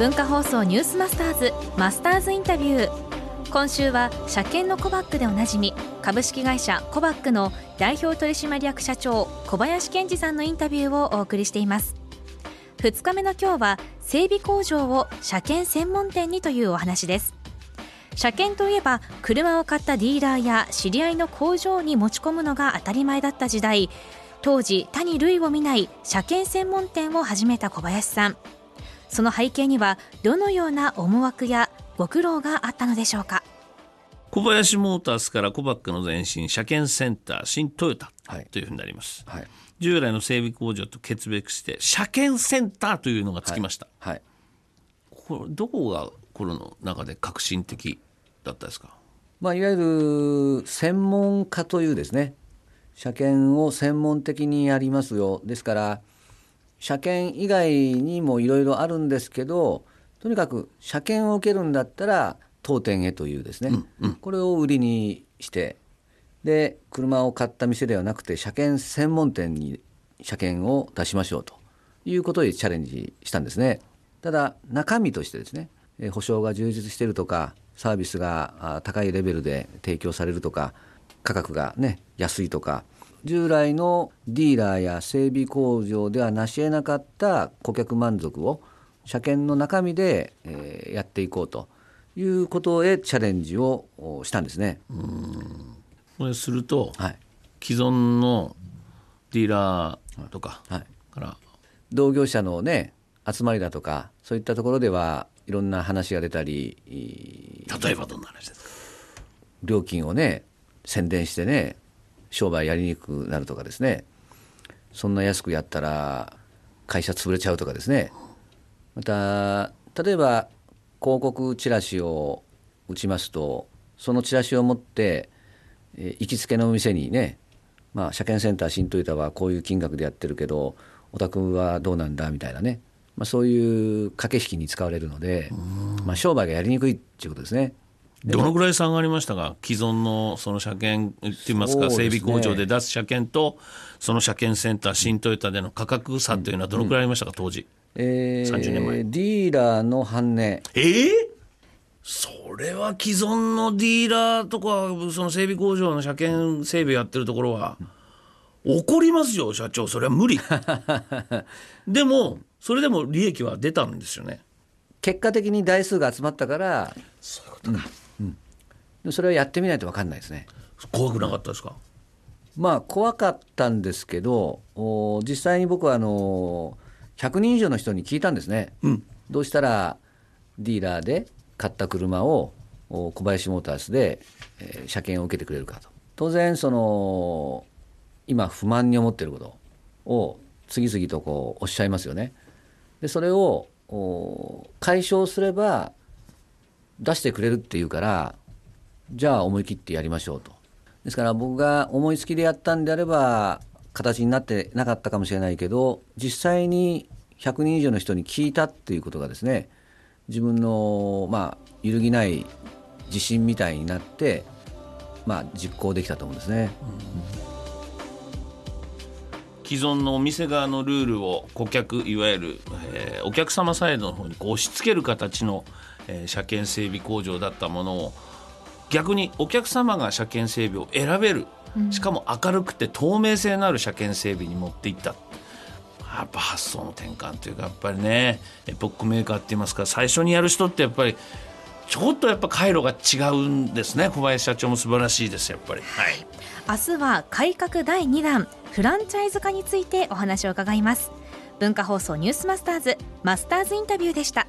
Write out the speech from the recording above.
文化放送ニュースマスターズマスターズインタビュー。今週は車検のコバックでおなじみ株式会社コバックの代表取締役社長小林健二さんのインタビューをお送りしています。2日目の今日は整備工場を車検専門店にというお話です。車検といえば車を買ったディーラーや知り合いの工場に持ち込むのが当たり前だった時代。当時他に類を見ない車検専門店を始めた小林さん。その背景にはどのような思惑やご苦労があったのでしょうか？小林モータースからコバックの前身車検センター新トヨタというふうになります、はい、従来の整備工場と決別して車検センターというのがつきました、はい、はい、これどこがこの中で革新的だったですか、まあ、いわゆる専門家というですね車検を専門的にやりますよ。ですから車検以外にもいろいろあるんですけどとにかく車検を受けるんだったら当店へというですね、うんうん、これを売りにしてで車を買った店ではなくて車検専門店に車検を出しましょうということでチャレンジしたんですね。ただ中身としてですね保証が充実しているとかサービスが高いレベルで提供されるとか価格がね安いとか従来のディーラーや整備工場では成し得なかった顧客満足を車検の中身で、えー、やっていこうということへチャレンジをしたんですね。これすると、はい、既存のディーラーとかから、はい、同業者のね集まりだとかそういったところではいろんな話が出たり例えばどんな話ですか？料金をね宣伝してね商売やりにくくなるとかですね。そんな安くやったら会社潰れちゃうとかですね。また例えば広告チラシを打ちますとそのチラシを持って、え行きつけのお店にねまあ車検センター新トヨタはこういう金額でやってるけどお宅はどうなんだみたいなね、まあ、そういう駆け引きに使われるので、まあ、商売がやりにくいっていうことですね。どのぐらい差がありましたか、既存のその車検っていいますか、整備工場で出す車検と、その車検センター、新トヨタでの価格差というのは、どのくらいありましたか、当時、えー、30年前。ディーラーの半値。えー、それは既存のディーラーとか、その整備工場の車検整備やってるところは、怒りますよ、社長、それは無理。でも、それでも利益は出たんですよね。結果的に台数が集まったから、そういうことか。うんそれはやってみないと分かんないですね。怖くなかったですか？まあ怖かったんですけどお実際に僕はあの100人以上の人に聞いたんですね、うん、どうしたらディーラーで買った車を小林モータースで、えー、車検を受けてくれるかと。当然その今不満に思っていることを次々とこうおっしゃいますよね。でそれを解消すれば出してくれるっていうからじゃあ思い切ってやりましょうと。ですから僕が思いつきでやったんであれば形になってなかったかもしれないけど実際に100人以上の人に聞いたっていうことがですね自分のまあ揺るぎない自信みたいになってまあ実行できたと思うんですね。既存のお店側のルールを顧客いわゆる、えー、お客様サイドの方にこう押し付ける形の、えー、車検整備工場だったものを逆にお客様が車検整備を選べる、しかも明るくて透明性のある車検整備に持っていった。やっぱ発想の転換というかやっぱりねエポックメーカーって言いますか最初にやる人ってやっぱりちょっとやっぱ回路が違うんですね。小林社長も素晴らしいですやっぱり、はい、明日は改革第2弾フランチャイズ化についてお話を伺います。文化放送ニュースマスターズマスターズインタビューでした